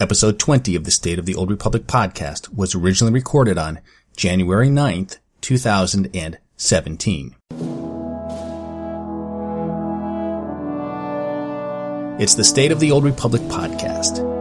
Episode 20 of the State of the Old Republic podcast was originally recorded on January 9th, 2017. It's the State of the Old Republic podcast.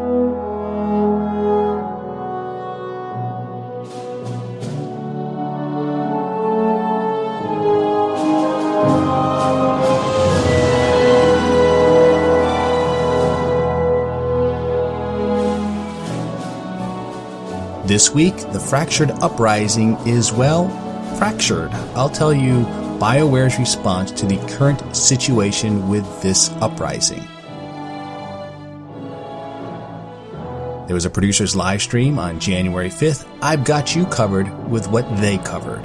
This week, the fractured uprising is, well, fractured. I'll tell you BioWare's response to the current situation with this uprising. There was a producer's live stream on January 5th. I've got you covered with what they covered.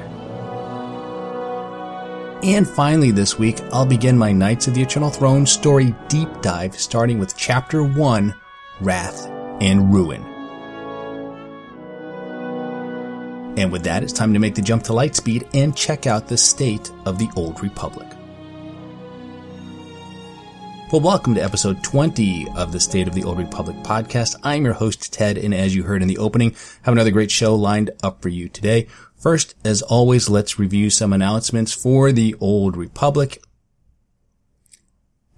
And finally, this week, I'll begin my Knights of the Eternal Throne story deep dive, starting with Chapter 1 Wrath and Ruin. And with that, it's time to make the jump to Lightspeed and check out the state of the Old Republic. Well, welcome to episode 20 of the State of the Old Republic podcast. I'm your host, Ted, and as you heard in the opening, have another great show lined up for you today. First, as always, let's review some announcements for the Old Republic.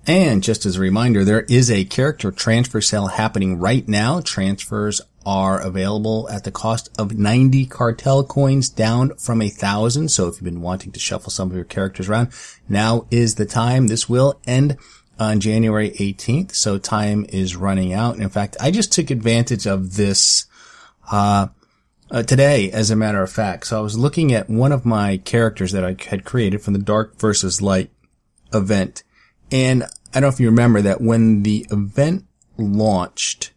And just as a reminder, there is a character transfer sale happening right now. Transfers are available at the cost of 90 cartel coins down from a thousand. So if you've been wanting to shuffle some of your characters around, now is the time. This will end on January 18th. So time is running out. And in fact, I just took advantage of this, uh, uh, today, as a matter of fact. So I was looking at one of my characters that I had created from the Dark versus Light event. And I don't know if you remember that when the event launched,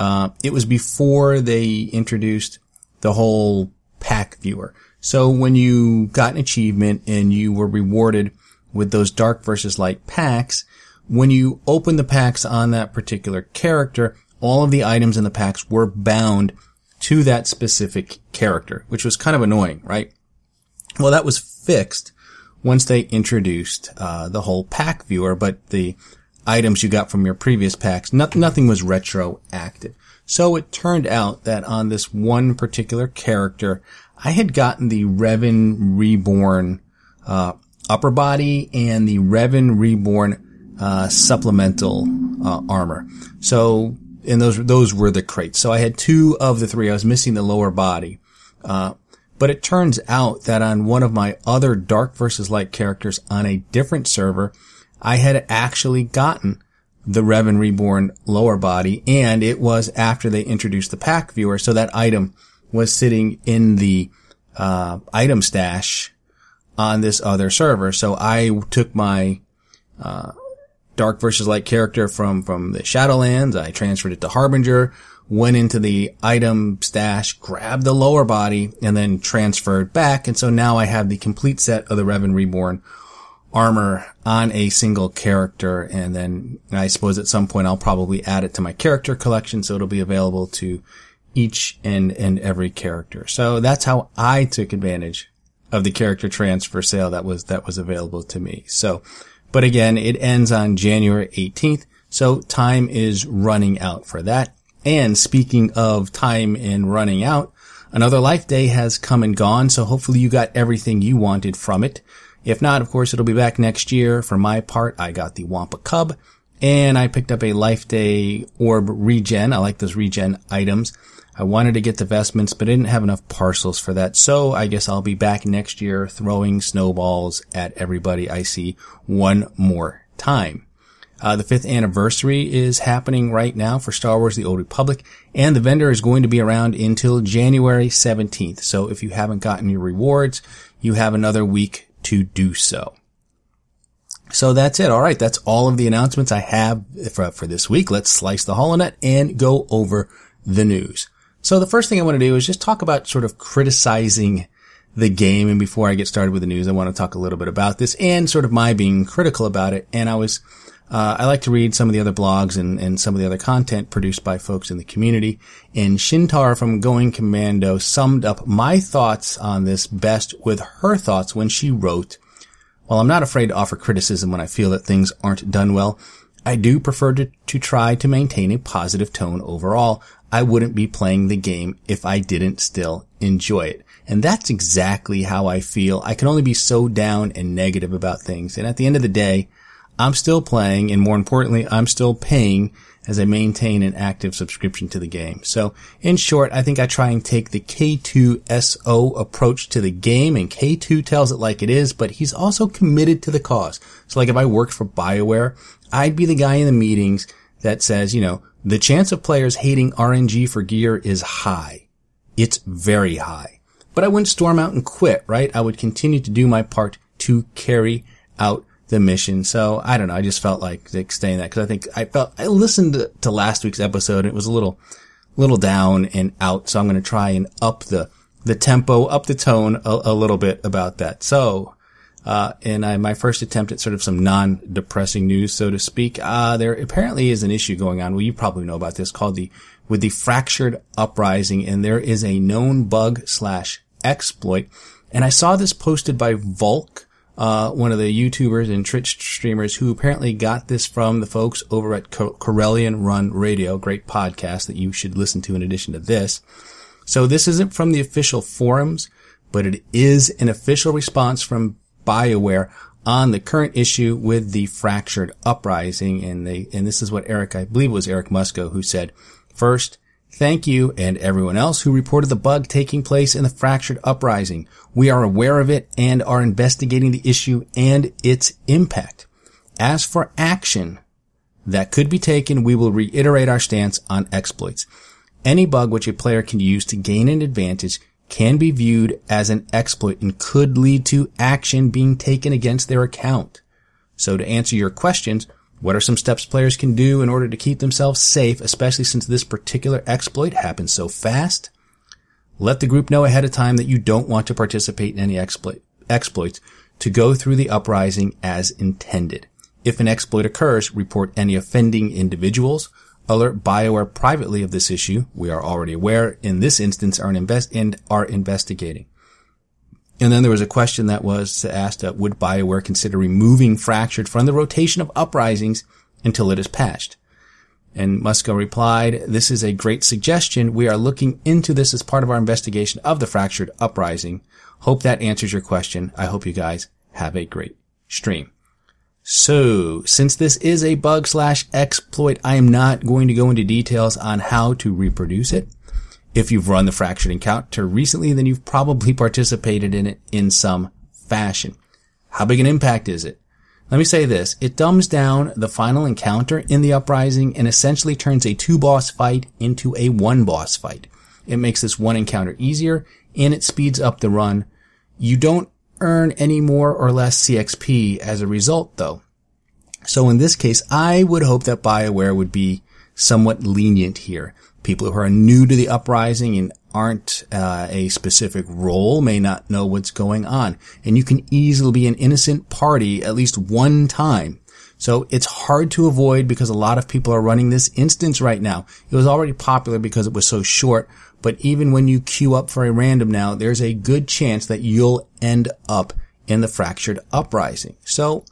uh, it was before they introduced the whole pack viewer. So when you got an achievement and you were rewarded with those dark versus light packs, when you opened the packs on that particular character, all of the items in the packs were bound to that specific character, which was kind of annoying, right? Well, that was fixed once they introduced uh, the whole pack viewer, but the items you got from your previous packs, no- nothing was retroactive. So it turned out that on this one particular character, I had gotten the Revan Reborn uh, upper body and the Revan Reborn uh, supplemental uh, armor. So, and those those were the crates. So I had two of the three. I was missing the lower body. Uh, but it turns out that on one of my other Dark versus Light characters on a different server, I had actually gotten the Revan Reborn lower body, and it was after they introduced the pack viewer, so that item was sitting in the uh, item stash on this other server. So I took my uh, Dark versus Light character from from the Shadowlands, I transferred it to Harbinger, went into the item stash, grabbed the lower body, and then transferred back. And so now I have the complete set of the Revan Reborn armor on a single character. And then I suppose at some point I'll probably add it to my character collection. So it'll be available to each and, and every character. So that's how I took advantage of the character transfer sale that was, that was available to me. So, but again, it ends on January 18th. So time is running out for that. And speaking of time and running out, another life day has come and gone, so hopefully you got everything you wanted from it. If not, of course, it'll be back next year. For my part, I got the Wampa Cub, and I picked up a Life Day Orb Regen. I like those regen items. I wanted to get the vestments, but I didn't have enough parcels for that, so I guess I'll be back next year throwing snowballs at everybody I see one more time. Uh, the fifth anniversary is happening right now for Star Wars The Old Republic, and the vendor is going to be around until January 17th. So if you haven't gotten your rewards, you have another week to do so. So that's it. All right. That's all of the announcements I have for, for this week. Let's slice the holonet and go over the news. So the first thing I want to do is just talk about sort of criticizing the game. And before I get started with the news, I want to talk a little bit about this and sort of my being critical about it. And I was uh, I like to read some of the other blogs and, and some of the other content produced by folks in the community. And Shintar from Going Commando summed up my thoughts on this best with her thoughts when she wrote, While I'm not afraid to offer criticism when I feel that things aren't done well, I do prefer to, to try to maintain a positive tone overall. I wouldn't be playing the game if I didn't still enjoy it. And that's exactly how I feel. I can only be so down and negative about things. And at the end of the day, I'm still playing and more importantly, I'm still paying as I maintain an active subscription to the game. So in short, I think I try and take the K2SO approach to the game and K2 tells it like it is, but he's also committed to the cause. So like if I worked for BioWare, I'd be the guy in the meetings that says, you know, the chance of players hating RNG for gear is high. It's very high. But I wouldn't storm out and quit, right? I would continue to do my part to carry out the mission. So I don't know. I just felt like staying that because I think I felt I listened to, to, last week's episode. It was a little, little down and out. So I'm going to try and up the the tempo, up the tone a, a little bit about that. So. Uh, and I, my first attempt at sort of some non-depressing news, so to speak. Uh, there apparently is an issue going on. Well, you probably know about this called the, with the fractured uprising, and there is a known bug slash exploit. And I saw this posted by Volk, uh, one of the YouTubers and Twitch streamers who apparently got this from the folks over at Corellian Run Radio, great podcast that you should listen to in addition to this. So this isn't from the official forums, but it is an official response from BioWare on the current issue with the fractured uprising. And they, and this is what Eric, I believe it was Eric Musco who said, first, Thank you and everyone else who reported the bug taking place in the fractured uprising. We are aware of it and are investigating the issue and its impact. As for action that could be taken, we will reiterate our stance on exploits. Any bug which a player can use to gain an advantage can be viewed as an exploit and could lead to action being taken against their account. So to answer your questions, what are some steps players can do in order to keep themselves safe, especially since this particular exploit happens so fast? Let the group know ahead of time that you don't want to participate in any exploit, exploits to go through the uprising as intended. If an exploit occurs, report any offending individuals, alert BioWare privately of this issue. We are already aware in this instance are, invest- and are investigating. And then there was a question that was asked, uh, would BioWare consider removing Fractured from the rotation of uprisings until it is patched? And Musco replied, this is a great suggestion. We are looking into this as part of our investigation of the Fractured uprising. Hope that answers your question. I hope you guys have a great stream. So, since this is a bug slash exploit, I am not going to go into details on how to reproduce it. If you've run the fractured encounter recently, then you've probably participated in it in some fashion. How big an impact is it? Let me say this. It dumbs down the final encounter in the uprising and essentially turns a two boss fight into a one boss fight. It makes this one encounter easier and it speeds up the run. You don't earn any more or less CXP as a result though. So in this case, I would hope that BioWare would be somewhat lenient here. People who are new to the uprising and aren't uh, a specific role may not know what's going on. And you can easily be an innocent party at least one time. So it's hard to avoid because a lot of people are running this instance right now. It was already popular because it was so short, but even when you queue up for a random now, there's a good chance that you'll end up in the fractured uprising. So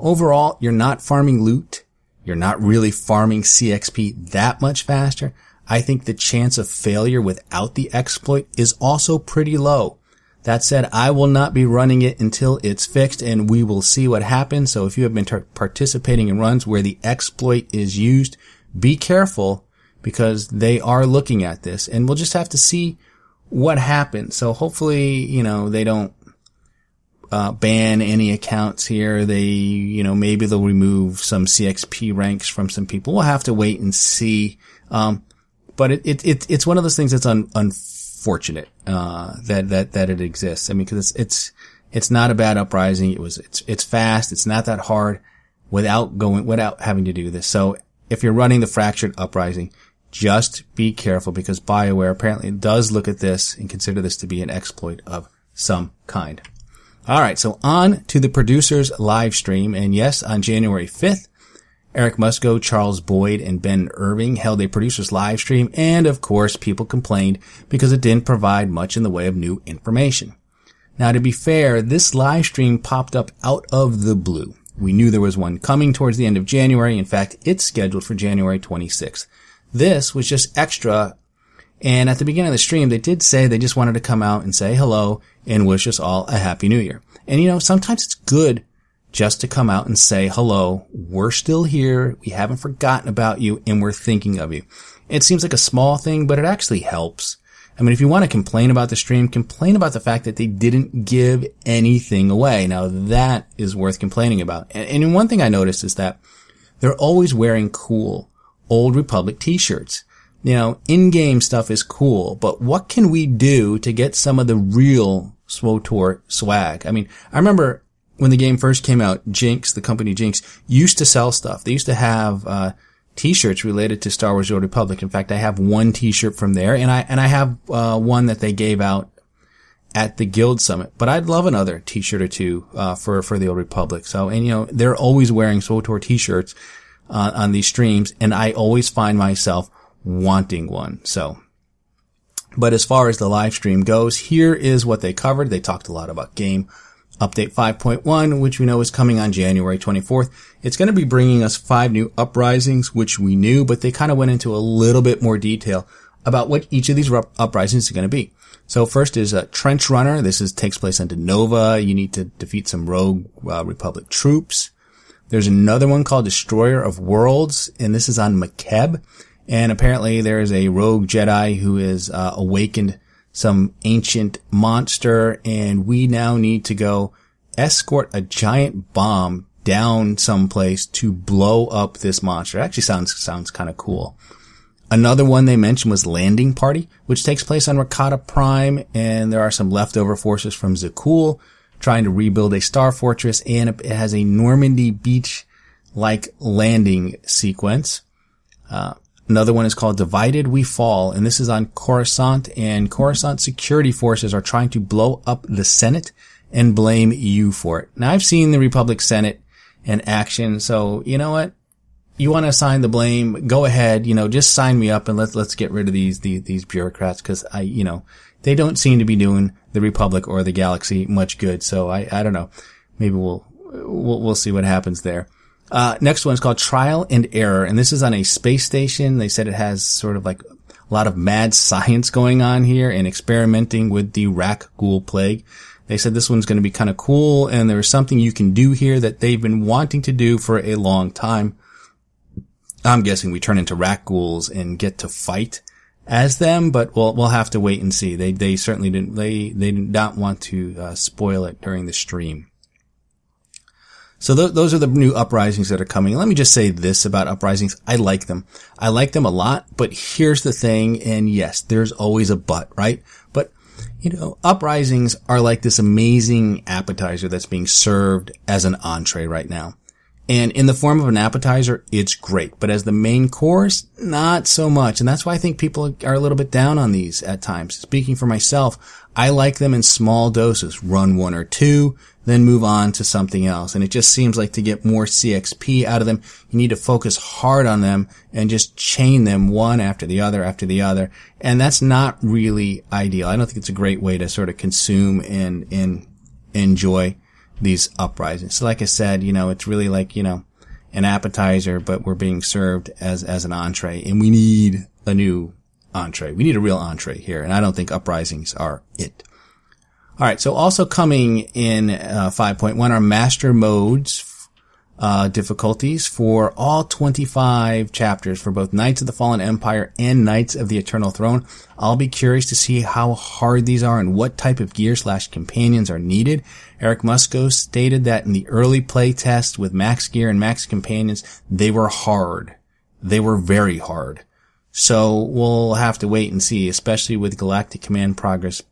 overall, you're not farming loot. You're not really farming CXP that much faster. I think the chance of failure without the exploit is also pretty low. That said, I will not be running it until it's fixed and we will see what happens. So if you have been tar- participating in runs where the exploit is used, be careful because they are looking at this and we'll just have to see what happens. So hopefully, you know, they don't uh, ban any accounts here. They, you know, maybe they'll remove some CXP ranks from some people. We'll have to wait and see. Um, but it, it, it, it's one of those things that's un, unfortunate, uh, that, that, that it exists. I mean, cause it's, it's, it's not a bad uprising. It was, it's, it's fast. It's not that hard without going, without having to do this. So if you're running the fractured uprising, just be careful because BioWare apparently does look at this and consider this to be an exploit of some kind. All right. So on to the producers live stream. And yes, on January 5th, Eric Musco, Charles Boyd, and Ben Irving held a producer's live stream, and of course, people complained because it didn't provide much in the way of new information. Now, to be fair, this live stream popped up out of the blue. We knew there was one coming towards the end of January. In fact, it's scheduled for January 26th. This was just extra And at the beginning of the stream, they did say they just wanted to come out and say hello and wish us all a happy new year. And you know, sometimes it's good just to come out and say hello. We're still here. We haven't forgotten about you and we're thinking of you. It seems like a small thing, but it actually helps. I mean, if you want to complain about the stream, complain about the fact that they didn't give anything away. Now that is worth complaining about. And, and one thing I noticed is that they're always wearing cool Old Republic t-shirts. You know, in-game stuff is cool, but what can we do to get some of the real SWTOR swag? I mean, I remember when the game first came out, Jinx, the company Jinx, used to sell stuff. They used to have, uh, t-shirts related to Star Wars The Old Republic. In fact, I have one t-shirt from there and I, and I have, uh, one that they gave out at the Guild Summit. But I'd love another t-shirt or two, uh, for, for the Old Republic. So, and you know, they're always wearing SWTOR t-shirts, uh, on these streams and I always find myself wanting one. So, but as far as the live stream goes, here is what they covered. They talked a lot about game update 5.1, which we know is coming on January 24th. It's going to be bringing us five new uprisings, which we knew, but they kind of went into a little bit more detail about what each of these uprisings is going to be. So first is a trench runner. This is takes place on Nova. You need to defeat some rogue uh, Republic troops. There's another one called Destroyer of Worlds, and this is on Makeb. And apparently there is a rogue Jedi who is uh, awakened some ancient monster, and we now need to go escort a giant bomb down someplace to blow up this monster. It actually sounds sounds kind of cool. Another one they mentioned was Landing Party, which takes place on Rakata Prime, and there are some leftover forces from Zakuul trying to rebuild a star fortress, and it has a Normandy beach like landing sequence. Uh, Another one is called Divided We Fall, and this is on Coruscant, and Coruscant security forces are trying to blow up the Senate and blame you for it. Now I've seen the Republic Senate in action, so you know what? You want to assign the blame, go ahead, you know, just sign me up and let's, let's get rid of these, these, these bureaucrats, cause I, you know, they don't seem to be doing the Republic or the galaxy much good, so I, I don't know. Maybe we'll, we'll, we'll see what happens there. Uh, next one is called Trial and Error, and this is on a space station. They said it has sort of like a lot of mad science going on here and experimenting with the Rack Rakghoul plague. They said this one's going to be kind of cool, and there's something you can do here that they've been wanting to do for a long time. I'm guessing we turn into Rakghouls and get to fight as them, but we'll we'll have to wait and see. They they certainly didn't they they did not want to uh, spoil it during the stream. So th- those are the new uprisings that are coming. Let me just say this about uprisings. I like them. I like them a lot, but here's the thing. And yes, there's always a but, right? But you know, uprisings are like this amazing appetizer that's being served as an entree right now. And in the form of an appetizer, it's great. But as the main course, not so much. And that's why I think people are a little bit down on these at times. Speaking for myself, I like them in small doses. Run one or two, then move on to something else. And it just seems like to get more CXP out of them, you need to focus hard on them and just chain them one after the other after the other. And that's not really ideal. I don't think it's a great way to sort of consume and, and enjoy these uprisings. So like I said, you know, it's really like, you know, an appetizer, but we're being served as, as an entree and we need a new entree. We need a real entree here. And I don't think uprisings are it. All right. So also coming in uh, 5.1 are master modes uh, difficulties for all 25 chapters for both Knights of the Fallen Empire and Knights of the Eternal Throne. I'll be curious to see how hard these are and what type of gear slash companions are needed. Eric Musco stated that in the early play test with max gear and max companions, they were hard. They were very hard. So we'll have to wait and see, especially with Galactic Command progress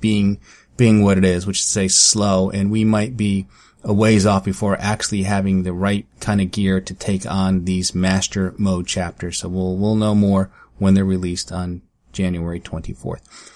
being being what it is, which is say slow, and we might be a ways off before actually having the right kind of gear to take on these master mode chapters. So we'll we'll know more when they're released on January 24th.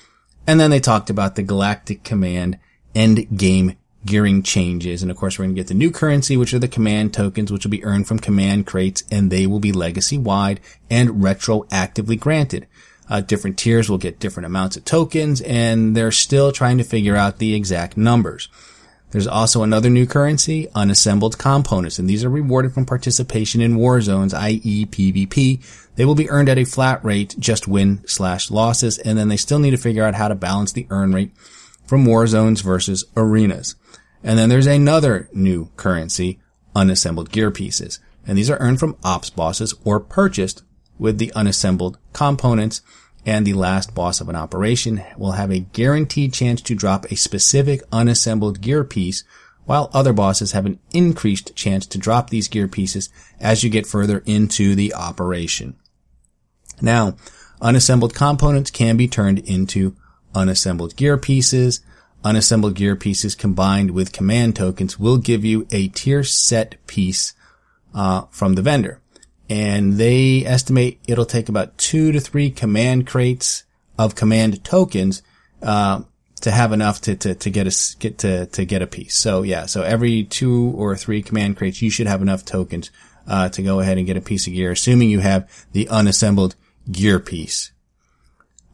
And then they talked about the Galactic Command end game gearing changes. And of course, we're going to get the new currency, which are the command tokens, which will be earned from command crates, and they will be legacy wide and retroactively granted. Uh, different tiers will get different amounts of tokens, and they're still trying to figure out the exact numbers. There's also another new currency, unassembled components, and these are rewarded from participation in war zones, i.e. PvP. They will be earned at a flat rate, just win slash losses, and then they still need to figure out how to balance the earn rate from war zones versus arenas. And then there's another new currency, unassembled gear pieces. And these are earned from ops bosses or purchased with the unassembled components and the last boss of an operation will have a guaranteed chance to drop a specific unassembled gear piece, while other bosses have an increased chance to drop these gear pieces as you get further into the operation. Now, unassembled components can be turned into unassembled gear pieces. Unassembled gear pieces combined with command tokens will give you a tier set piece uh, from the vendor and they estimate it'll take about two to three command crates of command tokens uh, to have enough to, to, to get a get to, to get a piece. So yeah, so every two or three command crates, you should have enough tokens uh, to go ahead and get a piece of gear, assuming you have the unassembled gear piece.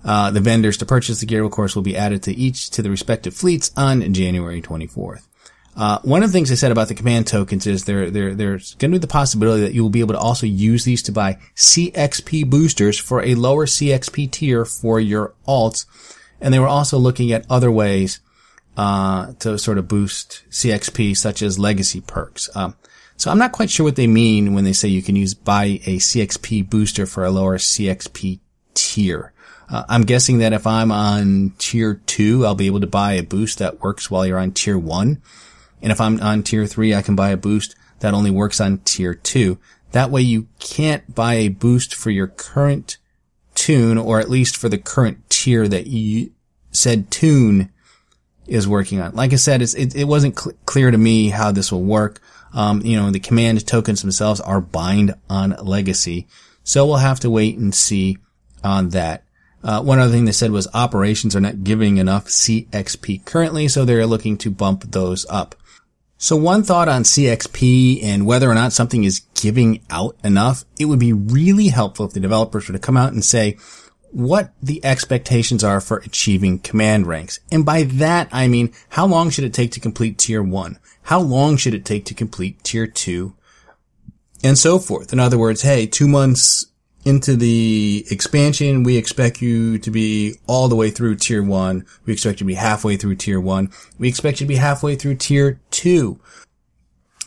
Uh, the vendors to purchase the gear, of course, will be added to each to the respective fleets on January 24th. Uh, one of the things I said about the command tokens is there, there, there's going to be the possibility that you will be able to also use these to buy CXP boosters for a lower CXP tier for your alts. And they were also looking at other ways, uh, to sort of boost CXP, such as legacy perks. Um, so I'm not quite sure what they mean when they say you can use buy a CXP booster for a lower CXP tier. Uh, I'm guessing that if I'm on tier two, I'll be able to buy a boost that works while you're on tier one. And if I'm on tier three, I can buy a boost that only works on tier two. That way you can't buy a boost for your current tune or at least for the current tier that you said tune is working on. Like I said, it, it, wasn't cl- clear to me how this will work. Um, you know, the command tokens themselves are bind on legacy. So we'll have to wait and see on that. Uh, one other thing they said was operations are not giving enough CXP currently, so they're looking to bump those up. So one thought on CXP and whether or not something is giving out enough, it would be really helpful if the developers were to come out and say what the expectations are for achieving command ranks. And by that, I mean, how long should it take to complete tier one? How long should it take to complete tier two? And so forth. In other words, hey, two months into the expansion, we expect you to be all the way through tier one. We expect you to be halfway through tier one. We expect you to be halfway through tier two.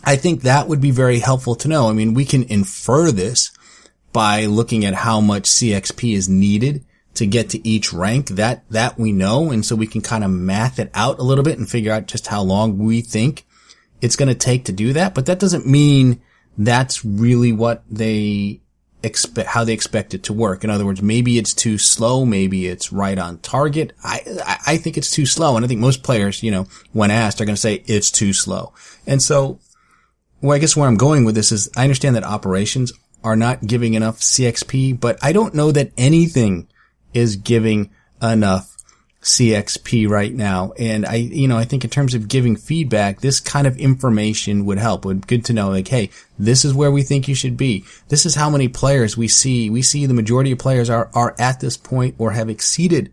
I think that would be very helpful to know. I mean, we can infer this by looking at how much CXP is needed to get to each rank. That, that we know. And so we can kind of math it out a little bit and figure out just how long we think it's going to take to do that. But that doesn't mean that's really what they expect how they expect it to work. In other words, maybe it's too slow, maybe it's right on target. I I think it's too slow, and I think most players, you know, when asked, are going to say it's too slow. And so, well, I guess where I'm going with this is I understand that operations are not giving enough CXP, but I don't know that anything is giving enough CXP right now. And I, you know, I think in terms of giving feedback, this kind of information would help. Would good to know, like, hey, this is where we think you should be. This is how many players we see. We see the majority of players are, are at this point or have exceeded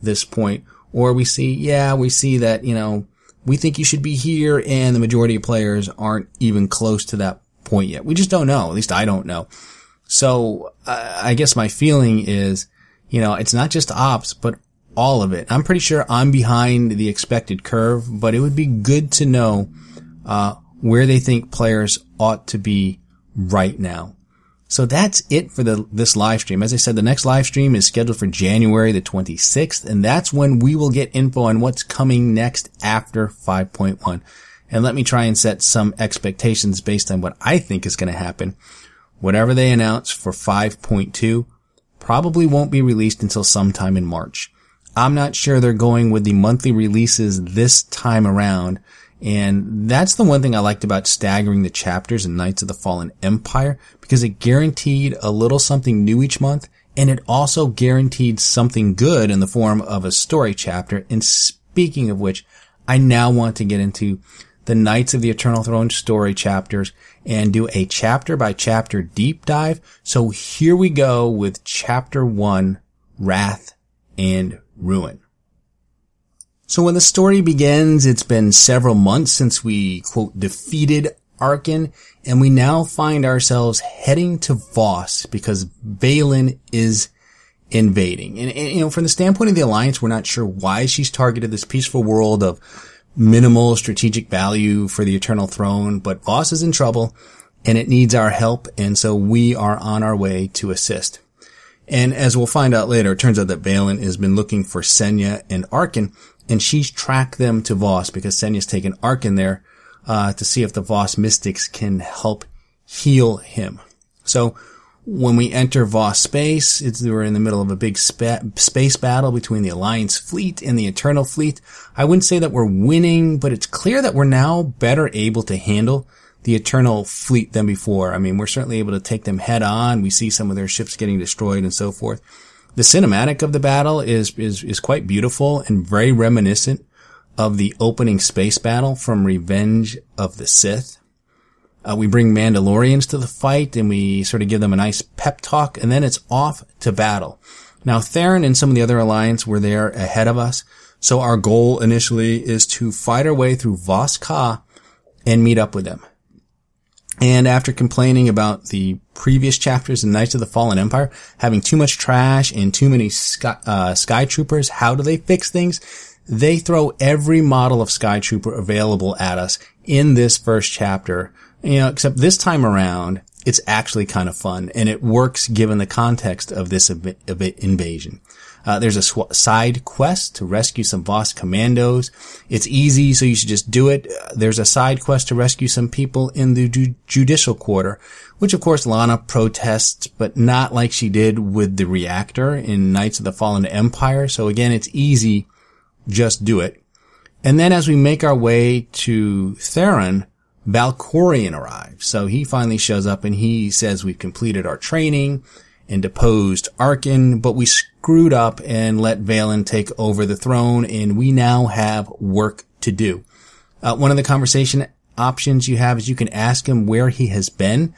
this point. Or we see, yeah, we see that, you know, we think you should be here and the majority of players aren't even close to that point yet. We just don't know. At least I don't know. So uh, I guess my feeling is, you know, it's not just ops, but all of it. I'm pretty sure I'm behind the expected curve, but it would be good to know uh, where they think players ought to be right now. So that's it for the this live stream. As I said, the next live stream is scheduled for January the 26th, and that's when we will get info on what's coming next after 5.1. And let me try and set some expectations based on what I think is going to happen. Whatever they announce for 5.2 probably won't be released until sometime in March. I'm not sure they're going with the monthly releases this time around. And that's the one thing I liked about staggering the chapters in Knights of the Fallen Empire because it guaranteed a little something new each month and it also guaranteed something good in the form of a story chapter. And speaking of which, I now want to get into the Knights of the Eternal Throne story chapters and do a chapter by chapter deep dive. So here we go with chapter one, Wrath and ruin. So when the story begins, it's been several months since we, quote, defeated Arcann, and we now find ourselves heading to Voss because Vaylin is invading. And, and, you know, from the standpoint of the Alliance, we're not sure why she's targeted this peaceful world of minimal strategic value for the Eternal Throne, but Voss is in trouble and it needs our help, and so we are on our way to assist. And as we'll find out later, it turns out that Vaylin has been looking for Senya and Arcann, and she's tracked them to Voss because Senya's taken Arcann there uh, to see if the Voss mystics can help heal him. So when we enter Voss space, we're in the middle of a big spa- space battle between the Alliance fleet and the Eternal fleet. I wouldn't say that we're winning, but it's clear that we're now better able to handle the Eternal fleet than before. I mean, we're certainly able to take them head on. We see some of their ships getting destroyed and so forth. The cinematic of the battle is, is, is quite beautiful and very reminiscent of the opening space battle from Revenge of the Sith. Uh, we bring Mandalorians to the fight and we sort of give them a nice pep talk and then it's off to battle. Now Theron and some of the other alliance were there ahead of us. So our goal initially is to fight our way through Voss-Ka and meet up with them. And after complaining about the previous chapters in Knights of the Fallen Empire having too much trash and too many sky, uh, sky troopers, how do they fix things? They throw every model of sky trooper available at us in this first chapter. You know, except this time around, it's actually kind of fun and it works given the context of this ev- invasion. Uh, there's a sw- side quest to rescue some Voss commandos. It's easy, so you should just do it. Uh, there's a side quest to rescue some people in the ju- judicial quarter, which of course Lana protests, but not like she did with the reactor in Knights of the Fallen Empire. So again, it's easy. Just do it. And then as we make our way to Theron, Valkorion arrives. So he finally shows up and he says we've completed our training and deposed Arcann, but we screwed up and let Vaylin take over the throne and we now have work to do. Uh, one of the conversation options you have is you can ask him where he has been,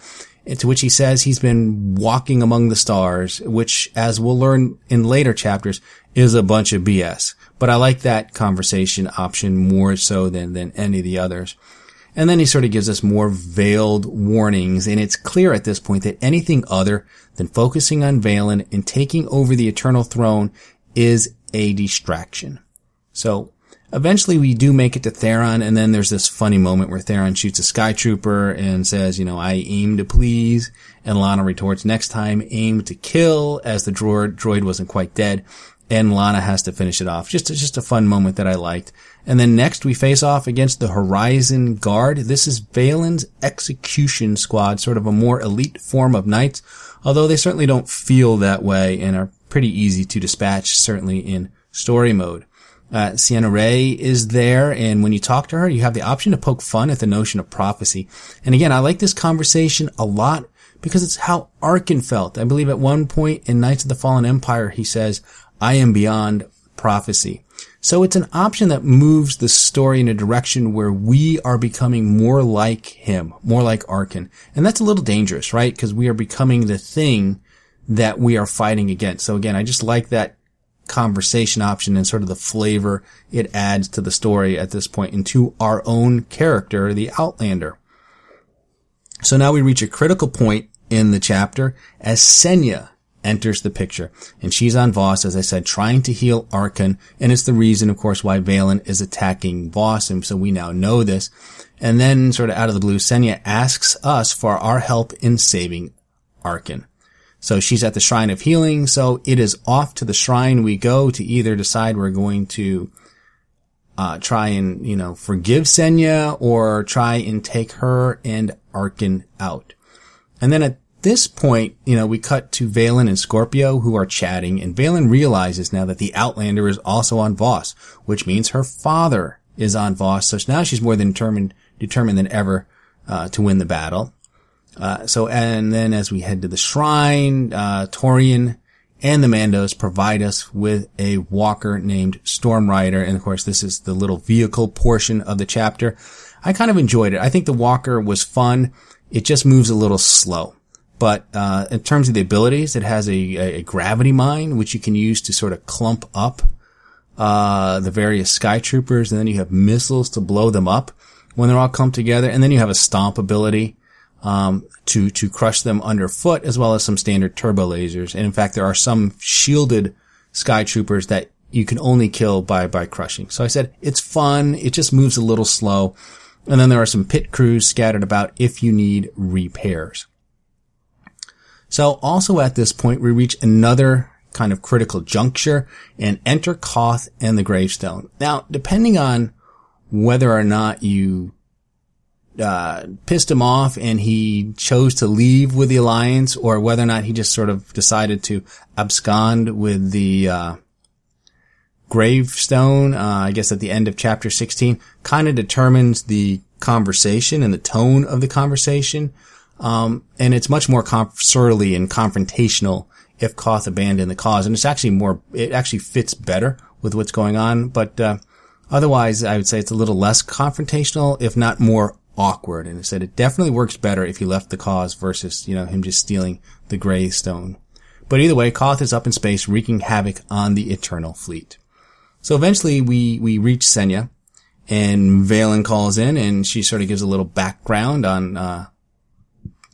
to which he says he's been walking among the stars, which as we'll learn in later chapters is a bunch of BS. But I like that conversation option more so than, than any of the others. And then he sort of gives us more veiled warnings, and it's clear at this point that anything other than focusing on Vaylin and taking over the Eternal Throne is a distraction. So, eventually we do make it to Theron, and then there's this funny moment where Theron shoots a Sky Trooper and says, you know, I aim to please, and Lana retorts, next time aim to kill, as the droid, droid wasn't quite dead and Lana has to finish it off. Just, just a fun moment that I liked. And then next we face off against the Horizon Guard. This is Vaylin's execution squad, sort of a more elite form of knights, although they certainly don't feel that way and are pretty easy to dispatch, certainly in story mode. Uh, Sana-Rae is there, and when you talk to her, you have the option to poke fun at the notion of prophecy. And again, I like this conversation a lot because it's how Arcann felt. I believe at one point in Knights of the Fallen Empire, he says, I am beyond prophecy. So it's an option that moves the story in a direction where we are becoming more like him, more like Arcann. And that's a little dangerous, right? Because we are becoming the thing that we are fighting against. So again, I just like that conversation option and sort of the flavor it adds to the story at this point into our own character, the Outlander. So now we reach a critical point in the chapter as Senya enters the picture. And she's on Voss, as I said, trying to heal Arcann. And it's the reason, of course, why Vaylin is attacking Voss. And so we now know this. And then sort of out of the blue, Senya asks us for our help in saving Arcann. So she's at the Shrine of Healing. So it is off to the shrine we go to either decide we're going to uh, try and, you know, forgive Senya or try and take her and Arcann out. And then at this point, you know, we cut to Vaylin and Scorpio who are chatting and Vaylin realizes now that the Outlander is also on Voss, which means her father is on Voss. So now she's more than determined, determined than ever, uh, to win the battle. Uh, so, and then as we head to the shrine, uh, Torian and the Mandos provide us with a walker named Stormrider. And of course, this is the little vehicle portion of the chapter. I kind of enjoyed it. I think the walker was fun. It just moves a little slow. But uh, in terms of the abilities, it has a, a, gravity mine, which you can use to sort of clump up uh, the various sky troopers, and then you have missiles to blow them up when they're all clumped together, and then you have a stomp ability um, to to crush them underfoot, as well as some standard turbo lasers. And in fact, there are some shielded sky troopers that you can only kill by by crushing. So I said it's fun. It just moves a little slow. And then there are some pit crews scattered about if you need repairs. So also at this point, we reach another kind of critical juncture and enter Koth and the gravestone. Now, depending on whether or not you uh, pissed him off and he chose to leave with the alliance or whether or not he just sort of decided to abscond with the uh, gravestone, uh, I guess at the end of chapter 16, kind of determines the conversation and the tone of the conversation. Um, and it's much more conf- surly and confrontational if Koth abandoned the cause. And it's actually more, it actually fits better with what's going on. But, uh, otherwise, I would say it's a little less confrontational, if not more awkward. And I said it definitely works better if he left the cause versus, you know, him just stealing the gravestone. But either way, Koth is up in space wreaking havoc on the Eternal Fleet. So eventually we, we reach Senya and Vaylin calls in and she sort of gives a little background on, uh,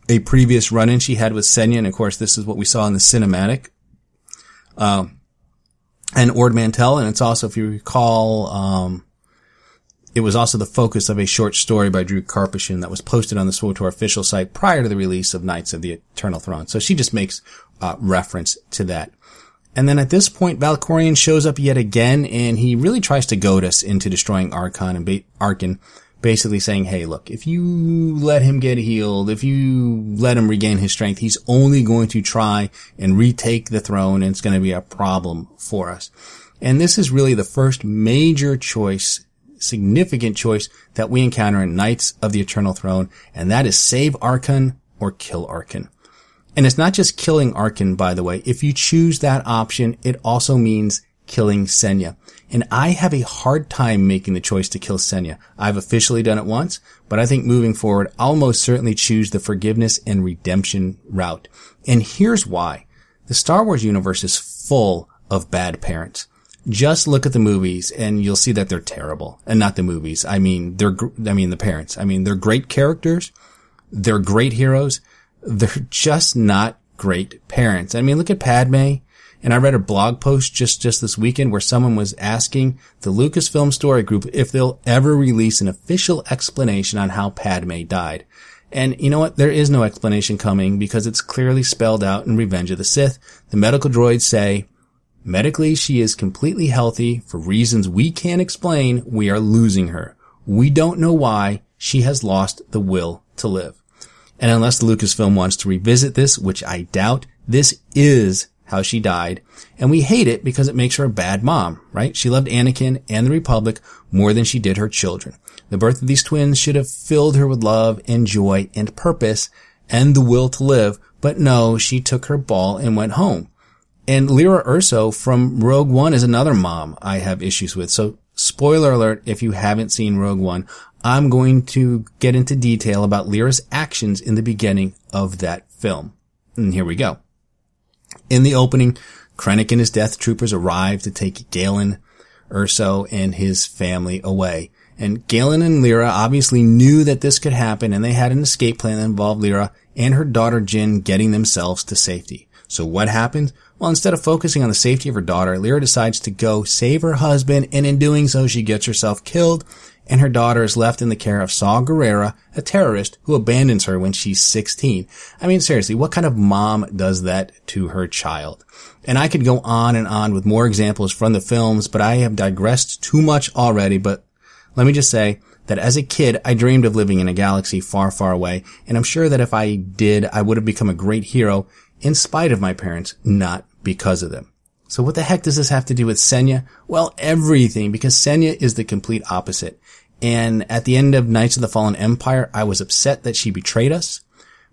a previous run-in she had with Senya. And of course, this is what we saw in the cinematic. Um, and Ord Mantell. And it's also, if you recall, um, it was also the focus of a short story by Drew Karpyshyn that was posted on the SWTOR official site prior to the release of Knights of the Eternal Throne. So she just makes uh, reference to that. And then at this point, Valkorion shows up yet again, and he really tries to goad us into destroying Arcann and ba- Arcann, basically saying, hey, look, if you let him get healed, if you let him regain his strength, he's only going to try and retake the throne, and it's going to be a problem for us. And this is really the first major choice, significant choice that we encounter in Knights of the Eternal Throne, and that is save Arcann or kill Arcann. And it's not just killing Arcann, by the way. If you choose that option, it also means killing Senya. And I have a hard time making the choice to kill Senya. I've officially done it once, but I think moving forward, I'll most certainly choose the forgiveness and redemption route. And here's why. The Star Wars universe is full of bad parents. Just look at the movies and you'll see that they're terrible. And not the movies. I mean, they're, I mean, the parents. I mean, they're great characters. They're great heroes they're just not great parents. I mean, look at Padme. And I read a blog post just, just this weekend where someone was asking the Lucasfilm Story Group if they'll ever release an official explanation on how Padme died. And you know what? There is no explanation coming because it's clearly spelled out in Revenge of the Sith. The medical droids say, medically she is completely healthy for reasons we can't explain. We are losing her. We don't know why she has lost the will to live. And unless Lucasfilm wants to revisit this, which I doubt, this is how she died. And we hate it because it makes her a bad mom, right? She loved Anakin and the Republic more than she did her children. The birth of these twins should have filled her with love and joy and purpose and the will to live. But no, she took her ball and went home. And Lyra Erso from Rogue One is another mom I have issues with. So spoiler alert if you haven't seen Rogue One. I'm going to get into detail about Lyra's actions in the beginning of that film. And here we go. In the opening, Krennic and his death troopers arrive to take Galen, Erso, and his family away. And Galen and Lyra obviously knew that this could happen and they had an escape plan that involved Lyra and her daughter Jyn getting themselves to safety. So what happened? Well, instead of focusing on the safety of her daughter, Lyra decides to go save her husband and in doing so she gets herself killed and her daughter is left in the care of Saw Gerrera, a terrorist who abandons her when she's 16. I mean, seriously, what kind of mom does that to her child? And I could go on and on with more examples from the films, but I have digressed too much already. But let me just say that as a kid, I dreamed of living in a galaxy far, far away. And I'm sure that if I did, I would have become a great hero in spite of my parents, not because of them. So what the heck does this have to do with Senya? Well, everything, because Senya is the complete opposite. And at the end of Knights of the Fallen Empire, I was upset that she betrayed us.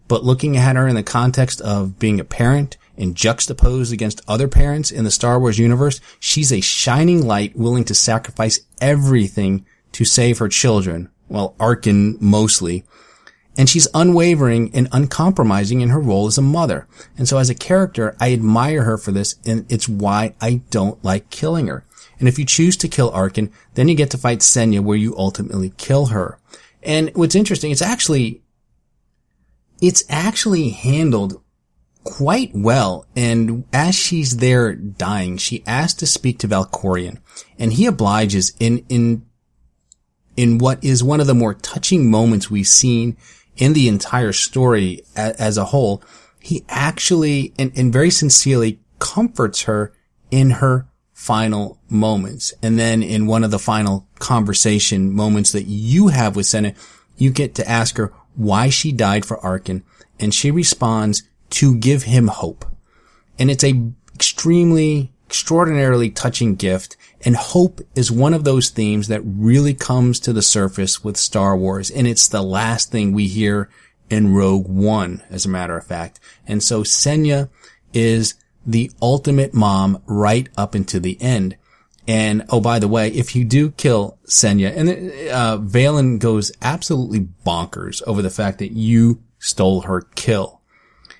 But looking at her in the context of being a parent and juxtaposed against other parents in the Star Wars universe, she's a shining light willing to sacrifice everything to save her children. Well, Arcann mostly. And she's unwavering and uncompromising in her role as a mother. And so as a character, I admire her for this, and it's why I don't like killing her. And if you choose to kill Arcann, then you get to fight Senya where you ultimately kill her. And what's interesting, it's actually, it's actually handled quite well. And as she's there dying, she asks to speak to Valkorion and he obliges in, in, in what is one of the more touching moments we've seen in the entire story as, as a whole. He actually and, and very sincerely comforts her in her final moments. And then in one of the final conversation moments that you have with Senya, you get to ask her why she died for Arcann. And she responds to give him hope. And it's a extremely, extraordinarily touching gift. And hope is one of those themes that really comes to the surface with Star Wars. And it's the last thing we hear in Rogue One, as a matter of fact. And so Senya is the ultimate mom right up into the end. And oh, by the way, if you do kill Senya, and uh, Vaylin goes absolutely bonkers over the fact that you stole her kill.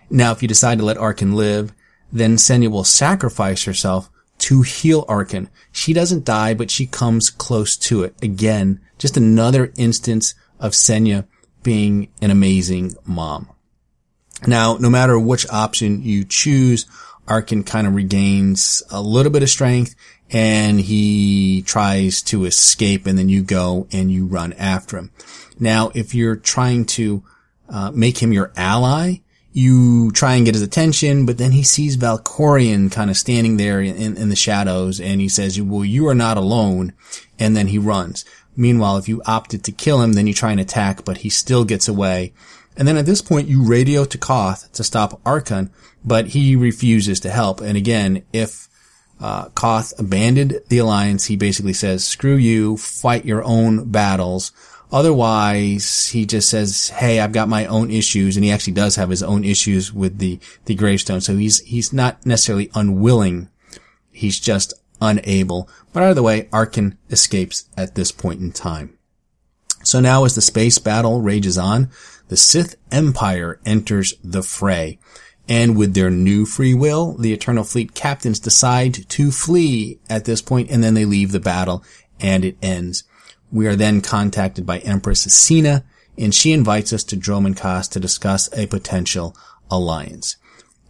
Now, if you decide to let Arcann live, then Senya will sacrifice herself to heal Arcann. She doesn't die, but she comes close to it. Again, just another instance of Senya being an amazing mom. Now, no matter which option you choose, Arcann kind of regains a little bit of strength and he tries to escape and then you go and you run after him. Now, if you're trying to uh, make him your ally, you try and get his attention, but then he sees Valkorion kind of standing there in, in the shadows and he says, well, you are not alone. And then he runs. Meanwhile, if you opted to kill him, then you try and attack, but he still gets away. And then at this point, you radio to Koth to stop Arcann, but he refuses to help. And again, if uh, Koth abandoned the alliance, he basically says, screw you, fight your own battles. Otherwise, he just says, "Hey, I've got my own issues," and he actually does have his own issues with the the gravestone. So he's he's not necessarily unwilling; he's just unable. But either way, Arcann escapes at this point in time. So now, as the space battle rages on, the Sith Empire enters the fray. And with their new free will, the Eternal Fleet captains decide to flee at this point and then they leave the battle and it ends. We are then contacted by Empress Sina and she invites us to Dromund Kaas to discuss a potential alliance.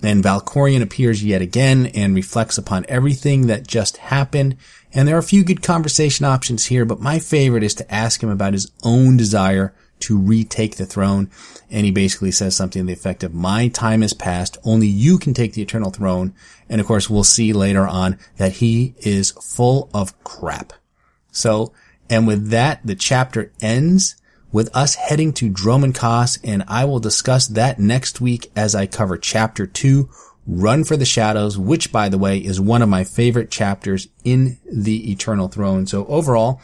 Then Valkorion appears yet again and reflects upon everything that just happened. And there are a few good conversation options here, but my favorite is to ask him about his own desire to retake the throne. And he basically says something to the effect of, my time has passed. Only you can take the eternal throne. And of course, we'll see later on that he is full of crap. So, and with that, the chapter ends with us heading to Dromund Kaas, and I will discuss that next week as I cover chapter two, Run for the Shadows, which by the way is one of my favorite chapters in the Eternal Throne. So overall,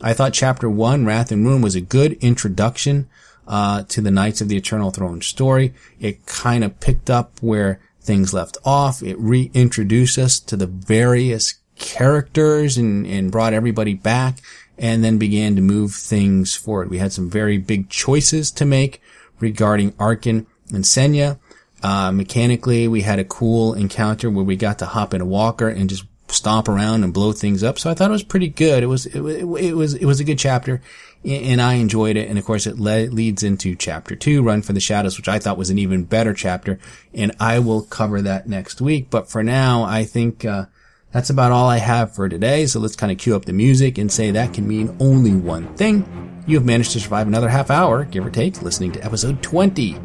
I thought chapter one, Wrath and Ruin, was a good introduction uh, to the Knights of the Eternal Throne story. It kind of picked up where things left off. It reintroduced us to the various characters and, and brought everybody back and then began to move things forward. We had some very big choices to make regarding Arcann and Senya. Uh, mechanically, we had a cool encounter where we got to hop in a walker and just stomp around and blow things up. So I thought it was pretty good. It was, it, it was, it was a good chapter and I enjoyed it. And of course it le- leads into chapter two, Run for the Shadows, which I thought was an even better chapter. And I will cover that next week. But for now, I think, uh, that's about all I have for today. So let's kind of cue up the music and say that can mean only one thing. You have managed to survive another half hour, give or take, listening to episode 20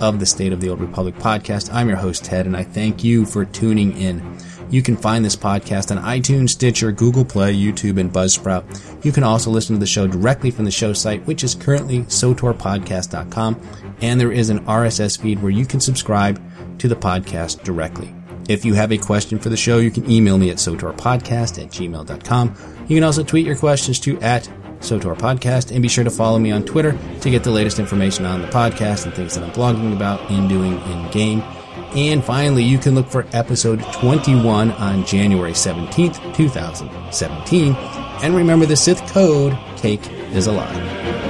of the State of the Old Republic podcast. I'm your host, Ted, and I thank you for tuning in. You can find this podcast on iTunes, Stitcher, Google Play, YouTube, and Buzzsprout. You can also listen to the show directly from the show site, which is currently sotorpodcast.com, and there is an RSS feed where you can subscribe to the podcast directly. If you have a question for the show, you can email me at sotorpodcast at gmail.com. You can also tweet your questions to at SOTOR Podcast, and be sure to follow me on Twitter to get the latest information on the podcast and things that I'm blogging about and doing in game. And finally, you can look for episode 21 on January 17th, 2017. And remember the Sith code, cake is alive.